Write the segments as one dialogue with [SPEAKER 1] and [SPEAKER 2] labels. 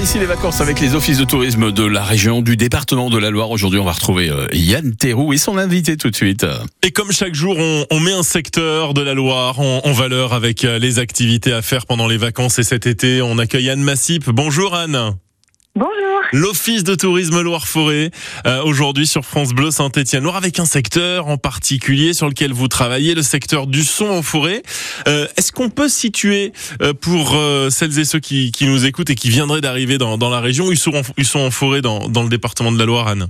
[SPEAKER 1] Ici les vacances avec les offices de tourisme de la région, du département de la Loire. Aujourd'hui, on va retrouver euh, Yann Théroux et son invité tout de suite.
[SPEAKER 2] Et comme chaque jour, on, on met un secteur de la Loire en, en, valeur avec euh, les activités à faire pendant les vacances et cet été. On accueille Anne Massip. Bonjour Anne.
[SPEAKER 3] Bonjour.
[SPEAKER 2] L'Office de tourisme Loire-Forêt, euh, aujourd'hui sur France Bleu Saint-Étienne-Loire, avec un secteur en particulier sur lequel vous travaillez, le secteur du son en forêt. Euh, Est-ce qu'on peut situer euh, pour euh, celles et ceux qui, qui, nous écoutent et qui viendraient d'arriver dans, dans, la région, ils sont, en, ils sont en forêt dans, dans le département de la Loire, Anne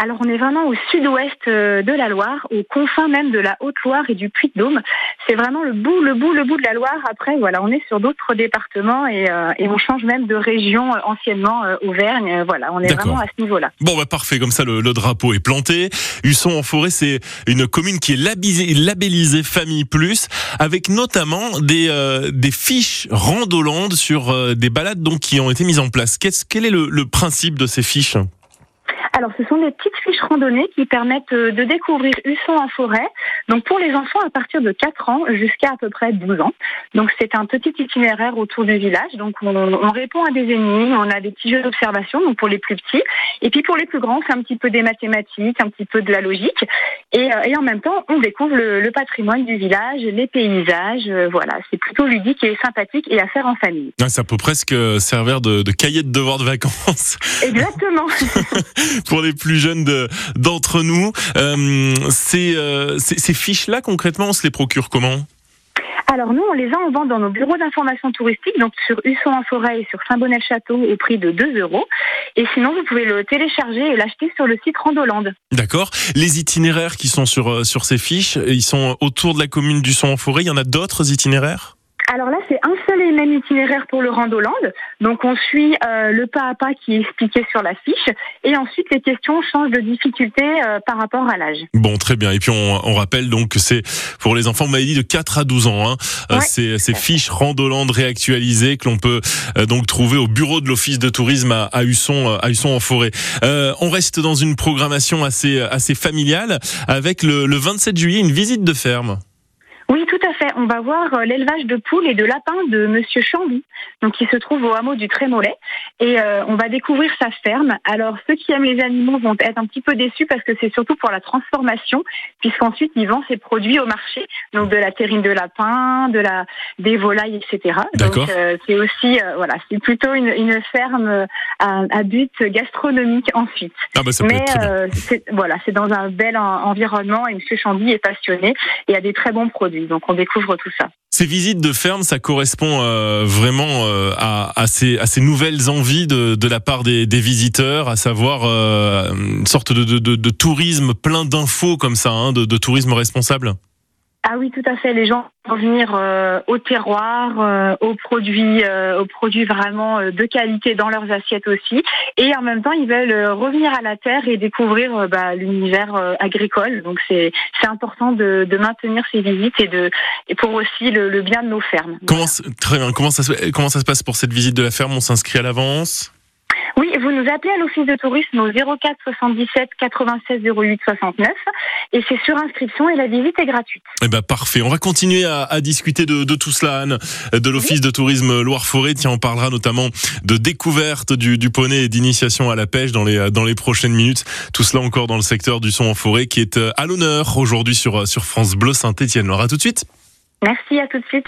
[SPEAKER 3] alors on est vraiment au sud-ouest euh, de la Loire, aux confins même de la Haute-Loire et du Puy-de-Dôme. C'est vraiment le bout, le bout, le bout de la Loire. Après, voilà, on est sur d'autres départements et, euh, et, on change même de région euh, anciennement euh, Auvergne. Voilà, on est vraiment à ce niveau-là.
[SPEAKER 2] Bon, bah parfait. Comme ça, le, le drapeau est planté. Husson en forêt, c'est une commune qui est labellisée, labellisée Famille Plus, avec notamment des euh, des fiches randolandes sur des balades donc qui ont été mises en place. Qu'est-ce quel est le, le principe de ces fiches?
[SPEAKER 3] Alors, ce sont des petites fiches randonnées qui permettent euh, de découvrir Husson en forêt. Donc, pour les enfants à partir de 4 ans jusqu'à à peu près 12 ans. Donc, c'est un petit itinéraire autour du village. Donc, on, on répond à des énigmes, on a des petits jeux d'observation, donc pour les plus petits. Et puis, pour les plus grands, c'est un petit peu des mathématiques, un petit peu de la logique. Et, euh, et en même temps, on découvre le, le, patrimoine du village, les paysages. Euh, voilà, c'est plutôt ludique et sympathique et à faire en famille.
[SPEAKER 2] Ah, ça peut presque servir de, de cahier de devoir de vacances.
[SPEAKER 3] Exactement.
[SPEAKER 2] pour les plus jeunes d'entre nous. Euh, ces, euh, ces, ces fiches-là, concrètement, on se les procure comment?
[SPEAKER 3] Alors nous, on les a en vente dans nos bureaux d'information touristique, donc sur Husson en forêt et sur Saint-Bonnet-le-Château au prix de 2 euros. Et sinon, vous pouvez le télécharger et l'acheter sur le site Randoland.
[SPEAKER 2] D'accord. Les itinéraires qui sont sur, sur ces fiches, ils sont autour de la commune d'Husson en forêt. Il y en a d'autres itinéraires?
[SPEAKER 3] Alors là, c'est un seul et même itinéraire pour le Randoland. Donc on suit euh, le pas à pas qui est expliqué sur la fiche. Et ensuite, les questions changent de difficulté euh, par rapport à l'âge.
[SPEAKER 2] Bon, très bien. Et puis on, on rappelle donc que c'est pour les enfants, vous m'avez dit de 4 à 12 ans. Hein. Ouais, euh, ces fiches Randoland réactualisées que l'on peut euh, donc trouver au bureau de l'Office de tourisme à, à Husson, à Husson en forêt. on reste dans une programmation assez, assez familiale avec le, le 27 juillet, une visite de ferme.
[SPEAKER 3] Tout à fait. On va voir euh, l'élevage de poules et de lapins de Monsieur Chamby, donc qui se trouve au hameau du Trémollet, et euh, on va découvrir sa ferme. Alors ceux qui aiment les animaux vont être un petit peu déçus parce que c'est surtout pour la transformation, puisqu'ensuite il vend ses produits au marché, donc de la terrine de lapin, de la des volailles, etc. Donc euh, c'est aussi euh, voilà, c'est plutôt une, une ferme à, à, but gastronomique ensuite.
[SPEAKER 2] Ah bah ça
[SPEAKER 3] Mais
[SPEAKER 2] c'est
[SPEAKER 3] voilà, c'est dans un bel en, environnement et Monsieur Chamby est passionné et a des très bons produits. Donc on découvre tout ça.
[SPEAKER 2] Ces visites de ferme, ça correspond euh, vraiment euh, à, ces, nouvelles envies de, la part des, visiteurs, à savoir euh, une sorte de tourisme plein d'infos comme ça, hein, de, tourisme responsable?
[SPEAKER 3] Ah oui, tout à fait. Les gens vont venir euh, au terroir, euh, aux produits, euh, aux produits vraiment de qualité dans leurs assiettes aussi, et en même temps, ils veulent revenir à la terre et découvrir bah, l'univers agricole. Donc c'est c'est important de, de, maintenir ces visites et de et pour aussi le, bien de nos fermes.
[SPEAKER 2] Comment très bien. Comment ça comment ça se passe pour cette visite de la ferme? On s'inscrit à l'avance?
[SPEAKER 3] Oui, vous nous appelez à l'office de tourisme au 04 77 96 08 69 et c'est sur inscription et la visite est gratuite.
[SPEAKER 2] Eh ben parfait. On va continuer à, à discuter de, de, tout cela, Anne, de l'office oui. de tourisme Loire-Forêt. Tiens, on parlera notamment de découverte du, du poney et d'initiation à la pêche dans les dans les prochaines minutes. Tout cela encore dans le secteur du son en forêt qui est à l'honneur aujourd'hui sur sur France Bleu Saint-Étienne. Alors à tout de suite.
[SPEAKER 3] Merci, à tout de suite.